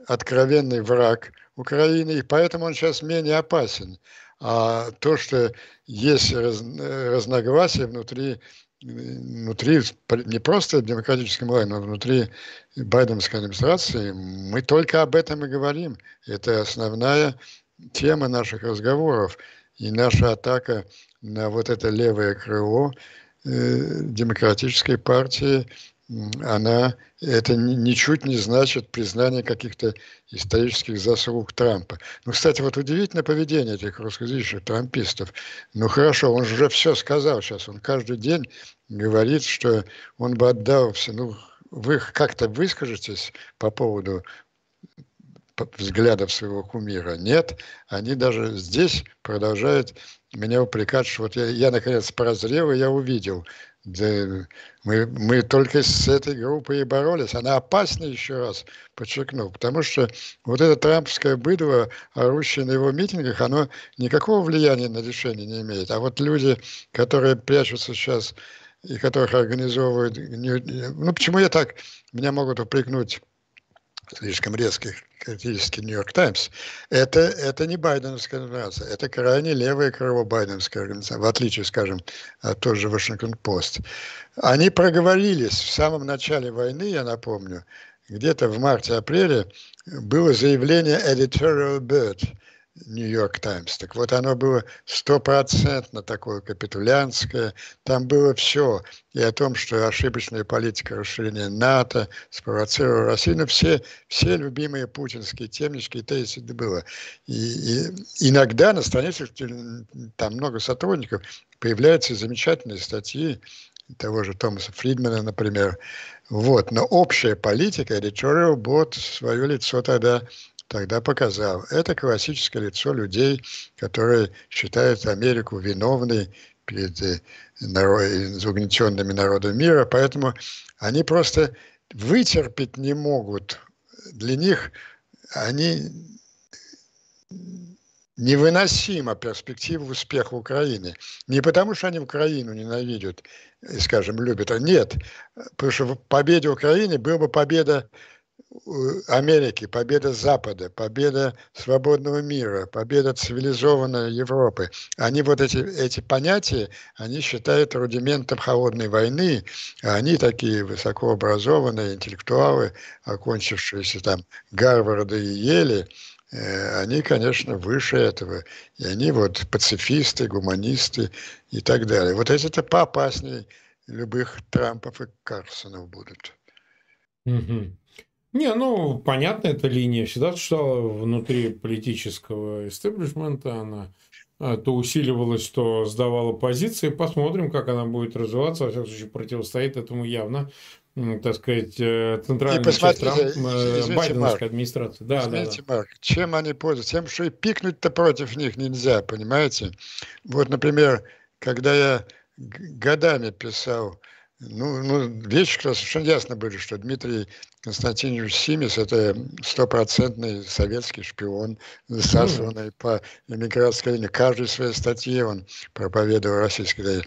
откровенный враг Украины, и поэтому он сейчас менее опасен. А то, что есть раз, разногласия внутри, внутри не просто в демократическом лагере, но внутри Байденской администрации, мы только об этом и говорим. Это основная тема наших разговоров. И наша атака на вот это левое крыло э, демократической партии – она, это ничуть не значит признание каких-то исторических заслуг Трампа. Ну, кстати, вот удивительное поведение этих русскоязычных трампистов. Ну, хорошо, он же все сказал сейчас. Он каждый день говорит, что он бы отдал все. Ну, вы как-то выскажетесь по поводу взглядов своего кумира. Нет, они даже здесь продолжают меня упрекать, что вот я, я наконец прозрел, и я увидел, да, мы, мы только с этой группой и боролись. Она опасна, еще раз подчеркну, потому что вот это трампское быдло, орущее на его митингах, оно никакого влияния на решение не имеет. А вот люди, которые прячутся сейчас и которых организовывают... Ну, почему я так... Меня могут упрекнуть слишком резких критический Нью-Йорк Таймс, это, это не байденовская организация, это крайне левая крыло байденовская организация, в отличие, скажем, от той же Вашингтон-Пост. Они проговорились в самом начале войны, я напомню, где-то в марте-апреле было заявление Editorial Bird – Нью-Йорк Таймс. Так вот, оно было стопроцентно такое капитулянское. Там было все. И о том, что ошибочная политика расширения НАТО спровоцировала Россию. Ну, все, все любимые путинские темнички и тезисы было. И, и иногда на страницах, там много сотрудников, появляются замечательные статьи того же Томаса Фридмана, например. Вот. Но общая политика, editorial board свое лицо тогда тогда показал. Это классическое лицо людей, которые считают Америку виновной перед э, народ, угнетенными народами мира, поэтому они просто вытерпеть не могут. Для них они невыносима перспектива успеха Украины. Не потому, что они Украину ненавидят, скажем, любят, а нет. Потому что в победе Украины была бы победа Америки, победа Запада, победа свободного мира, победа цивилизованной Европы. Они вот эти, эти понятия, они считают рудиментом холодной войны, они такие высокообразованные интеллектуалы, окончившиеся там Гарварда и Ели, э, они, конечно, выше этого. И они вот пацифисты, гуманисты и так далее. Вот эти-то поопаснее любых Трампов и Карсонов будут. Угу. Не, ну, понятно, эта линия всегда существовала внутри политического истеблишмента, она а, то усиливалась, то сдавала позиции. Посмотрим, как она будет развиваться. Во всяком случае, противостоит этому явно, так сказать, э, центральная часть Трамп, э, Байденовской администрации. Да, извините, да, Марк, чем они пользуются? Тем, что и пикнуть-то против них нельзя, понимаете? Вот, например, когда я годами писал ну, ну, вещи, совершенно ясно были, что Дмитрий Константинович Симис – это стопроцентный советский шпион, засаженный mm. по эмигрантской линии. Каждой своей статье он проповедовал российской.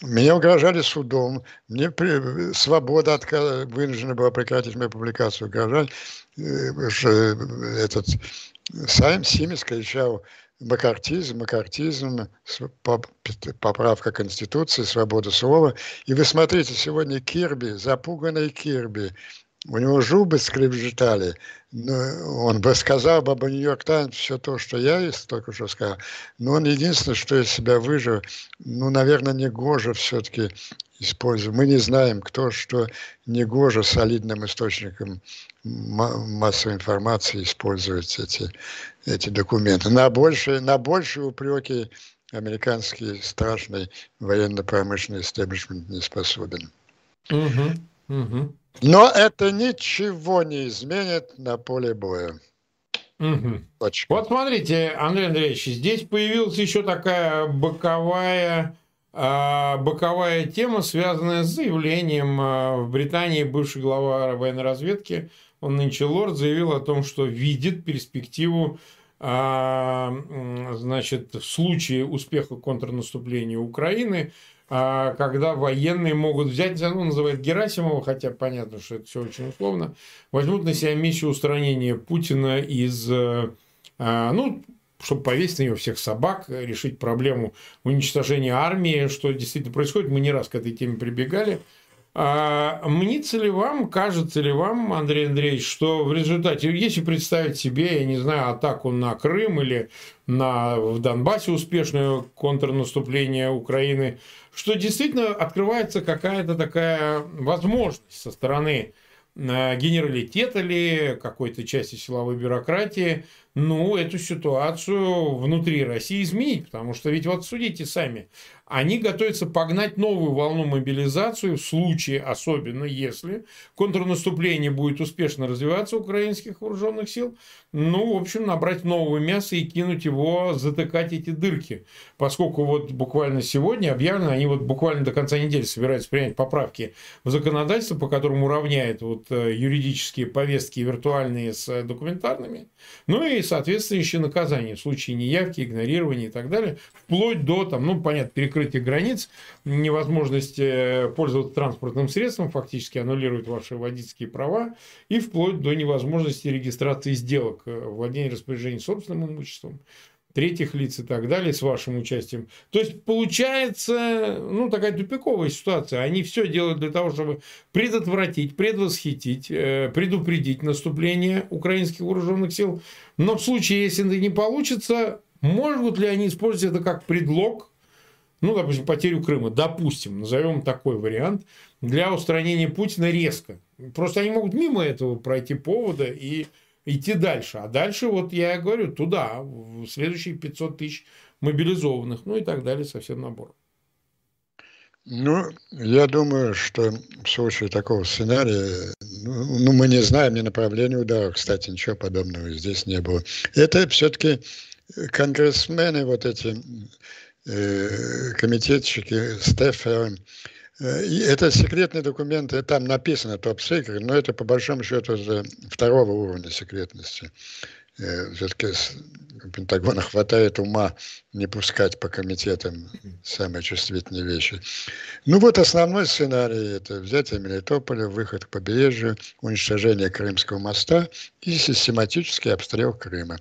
Мне угрожали судом, мне при, свобода отказ, вынуждена была прекратить мою публикацию, угрожали, э, этот Сайм Симис кричал макартизм, макартизм, поправка Конституции, свобода слова. И вы смотрите, сегодня Кирби, запуганный Кирби, у него зубы скрежетали, он бы сказал бы об Нью-Йорк Таймс все то, что я только что сказал, но он единственное, что из себя выжил, ну, наверное, не гоже все-таки используем. Мы не знаем, кто что не гоже солидным источником массовой информации использует эти, эти документы. На большие, на большие упреки американский страшный военно-промышленный истеблишмент не способен. Угу, угу. Но это ничего не изменит на поле боя. Угу. Вот смотрите, Андрей Андреевич, здесь появилась еще такая боковая а, боковая тема, связанная с заявлением а, в Британии бывший глава военной разведки, он нынче лорд, заявил о том, что видит перспективу значит, в случае успеха контрнаступления Украины, когда военные могут взять, ну, называют Герасимова, хотя понятно, что это все очень условно, возьмут на себя миссию устранения Путина из, ну, чтобы повесить на него всех собак, решить проблему уничтожения армии, что действительно происходит. Мы не раз к этой теме прибегали. А мнится ли вам, кажется ли вам, Андрей Андреевич, что в результате, если представить себе, я не знаю, атаку на Крым или на, в Донбассе успешное контрнаступление Украины, что действительно открывается какая-то такая возможность со стороны э, генералитета ли, какой-то части силовой бюрократии ну, эту ситуацию внутри России изменить, потому что ведь вот судите сами, они готовятся погнать новую волну мобилизации в случае, особенно если контрнаступление будет успешно развиваться украинских вооруженных сил, ну, в общем, набрать нового мяса и кинуть его, затыкать эти дырки. Поскольку вот буквально сегодня объявлено, они вот буквально до конца недели собираются принять поправки в законодательство, по которому уравняет вот э, юридические повестки виртуальные с документарными, ну и соответствующие наказания в случае неявки, игнорирования и так далее, вплоть до, там, ну, понятно, перекрытия границ, невозможность э, пользоваться транспортным средством, фактически аннулирует ваши водительские права, и вплоть до невозможности регистрации сделок, э, владения распоряжения собственным имуществом, третьих лиц и так далее с вашим участием. То есть получается ну, такая тупиковая ситуация. Они все делают для того, чтобы предотвратить, предвосхитить, э, предупредить наступление украинских вооруженных сил. Но в случае, если это не получится, могут ли они использовать это как предлог, ну, допустим, потерю Крыма, допустим, назовем такой вариант, для устранения Путина резко. Просто они могут мимо этого пройти повода и идти дальше. А дальше, вот я говорю, туда, в следующие 500 тысяч мобилизованных, ну и так далее со всем набором. Ну, я думаю, что в случае такого сценария, ну, ну мы не знаем ни направления удара, кстати, ничего подобного здесь не было. Это все-таки конгрессмены, вот эти э, комитетчики, Стеффер, это секретные документы, там написано топ-секрет, но это по большому счету второго уровня секретности. Э, Все-таки Пентагона хватает ума не пускать по комитетам самые чувствительные вещи. Ну вот основной сценарий – это взятие Мелитополя, выход к побережью, уничтожение Крымского моста и систематический обстрел Крыма.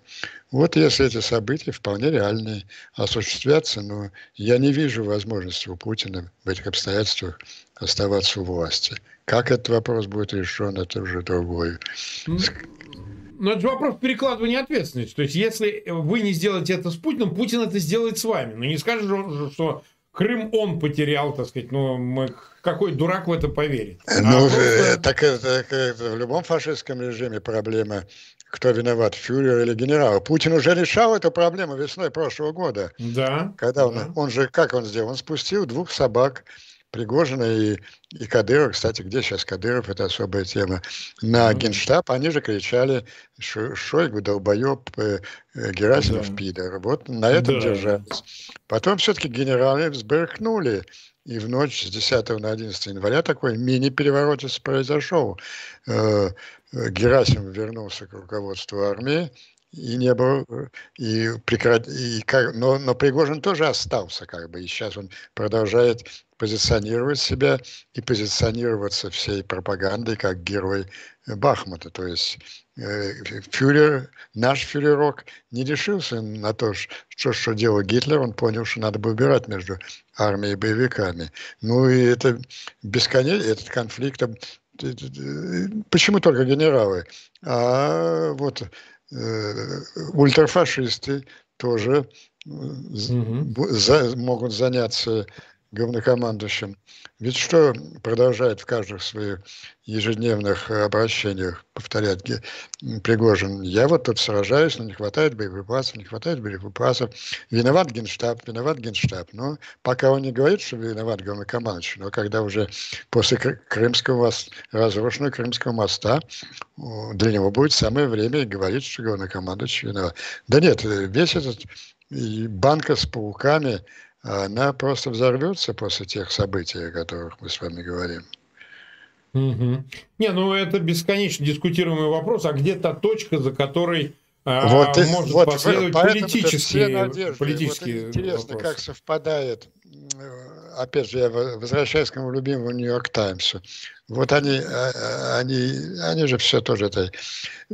Вот если эти события вполне реальные, осуществятся, но я не вижу возможности у Путина в этих обстоятельствах оставаться у власти. Как этот вопрос будет решен, это уже другой. Но это же вопрос перекладывания ответственности. То есть, если вы не сделаете это с Путиным, Путин это сделает с вами. Но не скажет же, что Крым он потерял, так сказать, ну, мы, какой дурак в это поверит. Ну, а просто... так, это, так это в любом фашистском режиме проблема кто виноват, фюрер или генерал. Путин уже решал эту проблему весной прошлого года. Да. Когда да. он, он же, как он сделал? Он спустил двух собак, Пригожина и, и Кадыров, кстати, где сейчас Кадыров, это особая тема, на генштаб, они же кричали Шойгу, долбоеб, э, э, Герасимов, да. пидор. Вот на этом да. держались. Потом все-таки генералы взбрыкнули, и в ночь с 10 на 11 января такой мини-переворотец произошел. Э, Герасимов вернулся к руководству армии, и не был, и, прекрат, и как, но, но Пригожин тоже остался, как бы, и сейчас он продолжает позиционировать себя и позиционироваться всей пропагандой как герой Бахмута. То есть э, фюрер, наш фюрерок не решился на то, что, что делал Гитлер, он понял, что надо бы выбирать между армией и боевиками. Ну и это бесконечно, этот конфликт, э, почему только генералы? А вот э, ультрафашисты тоже угу. за, могут заняться главнокомандующим. Ведь что продолжает в каждых своих ежедневных обращениях повторять Пригожин? Я вот тут сражаюсь, но не хватает боеприпасов, не хватает боеприпасов. Виноват генштаб, виноват генштаб. Но пока он не говорит, что виноват главнокомандующий, но когда уже после Крымского разрушенного Крымского моста для него будет самое время говорить, что главнокомандующий виноват. Да нет, весь этот банка с пауками – она просто взорвется после тех событий, о которых мы с вами говорим. Угу. Не, ну это бесконечно дискутируемый вопрос, а где та точка, за которой а, вот, может вот, последовать политические, политические вот интересно, вопросы. как совпадает опять же, я возвращаюсь к моему любимому Нью-Йорк Таймсу. Вот они, а, а, они, они же все тоже это...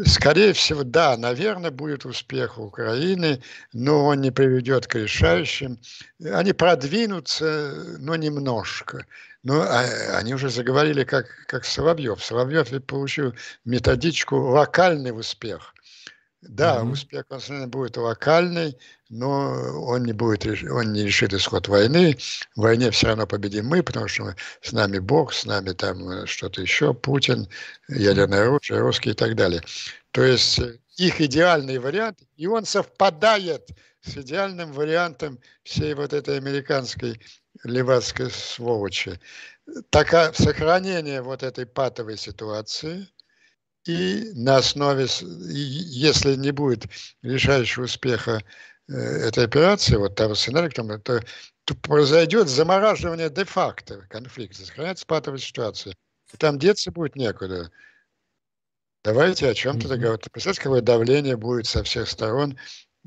Скорее всего, да, наверное, будет успех Украины, но он не приведет к решающим. Они продвинутся, но немножко. Но а, они уже заговорили как, как Соловьев. Соловьев получил методичку «локальный успех». Да, mm-hmm. успех национальный будет локальный, но он не будет, он не решит исход войны. В войне все равно победим мы, потому что с нами Бог, с нами там э, что-то еще, Путин, ядерное оружие, русские и так далее. То есть э, их идеальный вариант, и он совпадает с идеальным вариантом всей вот этой американской левацкой сволочи. Такое сохранение вот этой патовой ситуации – и на основе, если не будет решающего успеха э, этой операции, вот того сценария, то, то произойдет замораживание де-факто конфликта, сохраняется патовая ситуация. И там деться будет некуда. Давайте о чем-то договоримся. Представляете, какое давление будет со всех сторон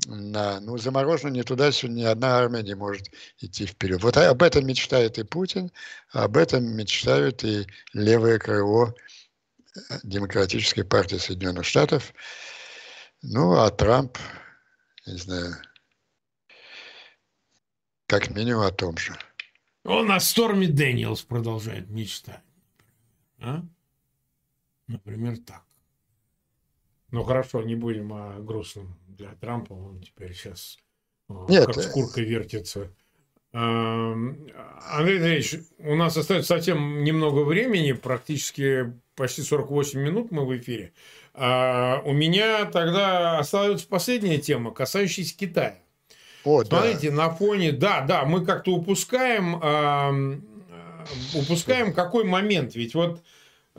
на, ну, заморожено не туда-сюда, ни одна армия не может идти вперед. Вот об этом мечтает и Путин, об этом мечтают и левое крыло Демократической партии Соединенных Штатов. Ну, а Трамп, не знаю, как минимум о том же. Он о Сторме Дэниелс продолжает мечтать. А? Например, так. Ну хорошо, не будем о грустном для Трампа. Он теперь сейчас Нет, как скурка вертится. Андрей Андреевич, у нас остается совсем немного времени, практически почти 48 минут мы в эфире. А у меня тогда остается последняя тема, касающаяся Китая. О, Смотрите, да. на фоне, да, да, мы как-то упускаем, э, упускаем какой момент, ведь вот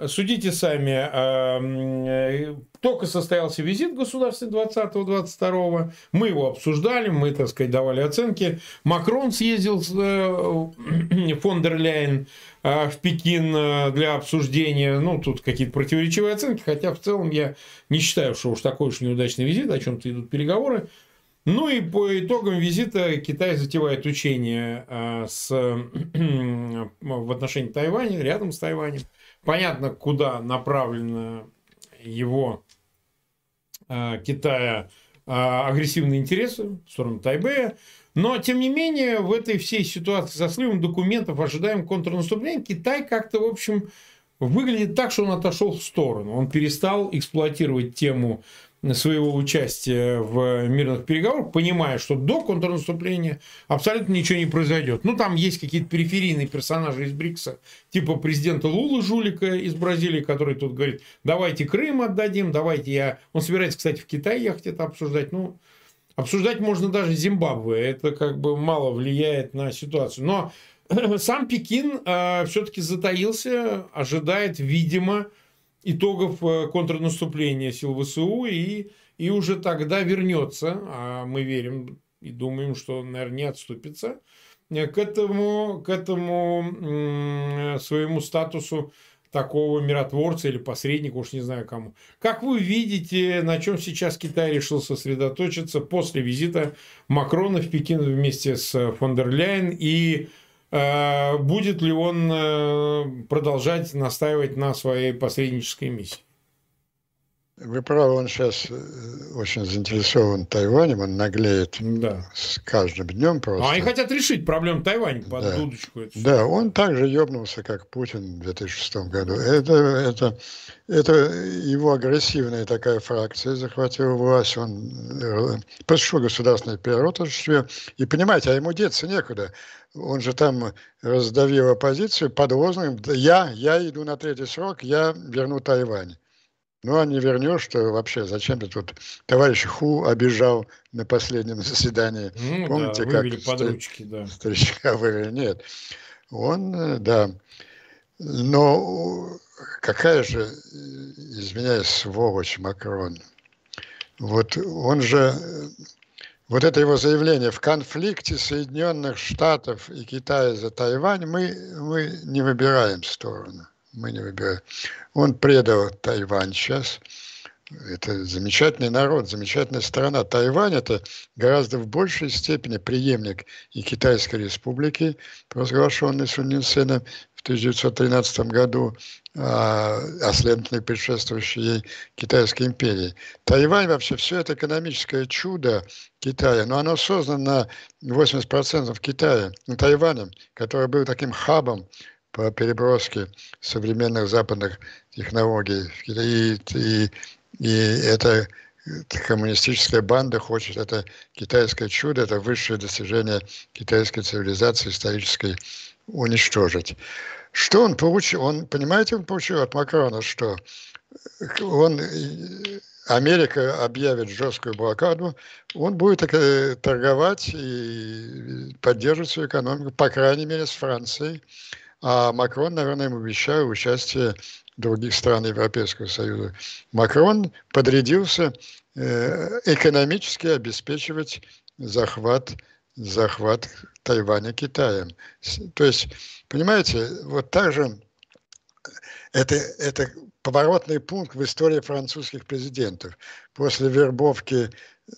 Судите сами, э, только состоялся визит государственный 20-22, мы его обсуждали, мы, так сказать, давали оценки. Макрон съездил э, фон дер Ляйен э, в Пекин для обсуждения. Ну, тут какие-то противоречивые оценки, хотя в целом я не считаю, что уж такой уж неудачный визит, о чем-то идут переговоры. Ну и по итогам визита Китай затевает учения с, в отношении Тайваня, рядом с Тайванем. Понятно, куда направлены его э, Китая э, агрессивные интересы в сторону Тайбэя. Но, тем не менее, в этой всей ситуации со сливом документов, ожидаем контрнаступления, Китай как-то, в общем, выглядит так, что он отошел в сторону. Он перестал эксплуатировать тему своего участия в мирных переговорах, понимая, что до контрнаступления абсолютно ничего не произойдет. Ну, там есть какие-то периферийные персонажи из БРИКСа, типа президента Лулы Жулика из Бразилии, который тут говорит, давайте Крым отдадим, давайте я... Он собирается, кстати, в Китай ехать это обсуждать. Ну, обсуждать можно даже Зимбабве. Это как бы мало влияет на ситуацию. Но сам Пекин э, все-таки затаился, ожидает, видимо, итогов э, контрнаступления сил ВСУ и, и уже тогда вернется, а мы верим и думаем, что наверное, не отступится, э, к этому, к этому своему статусу такого миротворца или посредника, уж не знаю кому. Как вы видите, на чем сейчас Китай решил сосредоточиться после визита Макрона в Пекин вместе с фон дер Ляйен и будет ли он э, продолжать настаивать на своей посреднической миссии? Вы правы, он сейчас э, очень заинтересован Тайванем, он наглеет да. с каждым днем просто. А они хотят решить проблему Тайваня под да. дудочку. Да, он также ебнулся, как Путин в 2006 году. Это, это, это его агрессивная такая фракция захватила власть, он пошел государственный переворот и понимаете, а ему деться некуда он же там раздавил оппозицию под лозунгом «Я, я иду на третий срок, я верну Тайвань». Ну, а не вернешь, то вообще зачем ты тут... Товарищ Ху обижал на последнем заседании. Ну, Помните, да, как под ручки, да. старичка вывели? Нет. Он, э, да. Но какая же, извиняюсь, сволочь Макрон. Вот он же вот это его заявление в конфликте Соединенных Штатов и Китая за Тайвань, мы, мы не выбираем сторону. Мы не выбираем. Он предал Тайвань сейчас. Это замечательный народ, замечательная страна. Тайвань – это гораздо в большей степени преемник и Китайской республики, провозглашенный Сунь Сеном 1913 году, а, а следовательно предшествующей ей Китайской империи. Тайвань вообще все это экономическое чудо Китая, но оно создано на 80% Китая, Тайване, который был таким хабом по переброске современных западных технологий. И, и, и это коммунистическая банда хочет, это китайское чудо, это высшее достижение китайской цивилизации исторической уничтожить. Что он получил? Он, понимаете, он получил от Макрона, что он, Америка объявит жесткую блокаду, он будет торговать и поддерживать свою экономику, по крайней мере, с Францией. А Макрон, наверное, ему обещал участие других стран Европейского Союза. Макрон подрядился э, экономически обеспечивать захват, захват Тайваня Китаем. То есть Понимаете, вот так же это, это поворотный пункт в истории французских президентов. После вербовки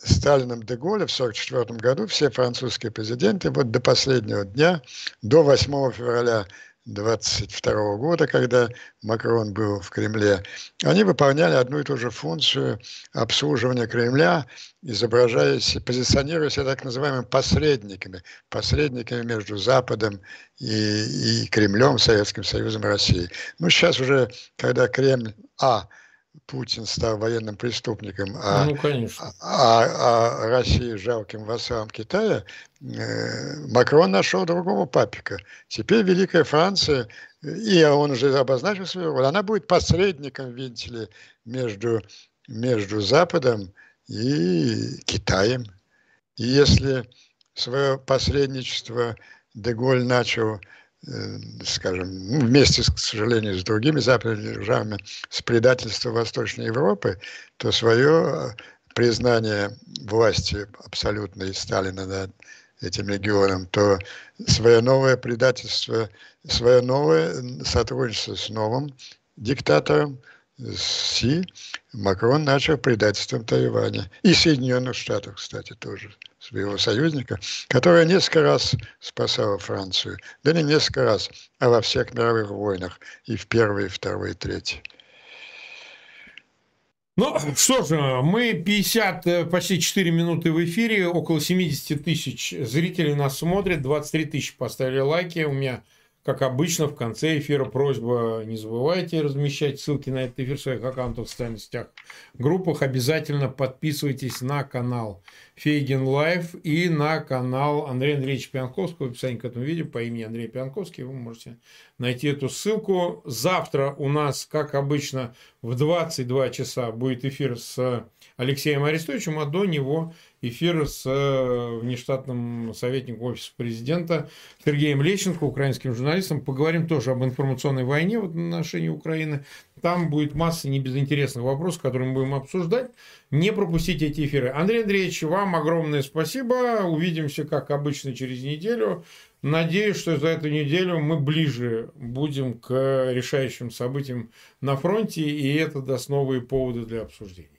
Сталином де Голля в 1944 году все французские президенты вот до последнего дня, до 8 февраля 22 года, когда Макрон был в Кремле, они выполняли одну и ту же функцию обслуживания Кремля, изображая, позиционируя себя так называемыми посредниками, посредниками между Западом и, и Кремлем, Советским Союзом и Россией. Ну, сейчас уже, когда Кремль, а, Путин стал военным преступником, а, ну, конечно. а, а, а Россия жалким вассалом Китая, э, Макрон нашел другого папика. Теперь Великая Франция, и он уже обозначил свою роль, она будет посредником, видите ли, между, между Западом и Китаем. И если свое посредничество Деголь начал скажем, ну, вместе, к сожалению, с другими западными державами, с предательством Восточной Европы, то свое э, признание власти абсолютной Сталина над этим регионом, то свое новое предательство, свое новое сотрудничество с новым диктатором, Си, Макрон начал предательством Тайваня. И Соединенных Штатов, кстати, тоже своего союзника, которая несколько раз спасала Францию. Да не несколько раз, а во всех мировых войнах. И в первой, и второй, и третьей. Ну, что же, мы 50, э, почти 4 минуты в эфире, около 70 тысяч зрителей нас смотрят, 23 тысячи поставили лайки, у меня Как обычно, в конце эфира просьба не забывайте размещать ссылки на этот эфир в своих аккаунтах в социальных сетях, группах. Обязательно подписывайтесь на канал Фейгин Лайв и на канал Андрея Андреевича Пьянковского. В описании к этому видео по имени Андрей Пьянковский вы можете найти эту ссылку. Завтра у нас, как обычно, в 22 часа будет эфир с Алексеем Арестовичем, а до него эфир с э, внештатным советником Офиса президента Сергеем Лещенко, украинским журналистом. Поговорим тоже об информационной войне в отношении Украины. Там будет масса небезынтересных вопросов, которые мы будем обсуждать. Не пропустите эти эфиры. Андрей Андреевич, вам огромное спасибо. Увидимся, как обычно, через неделю. Надеюсь, что за эту неделю мы ближе будем к решающим событиям на фронте, и это даст новые поводы для обсуждения.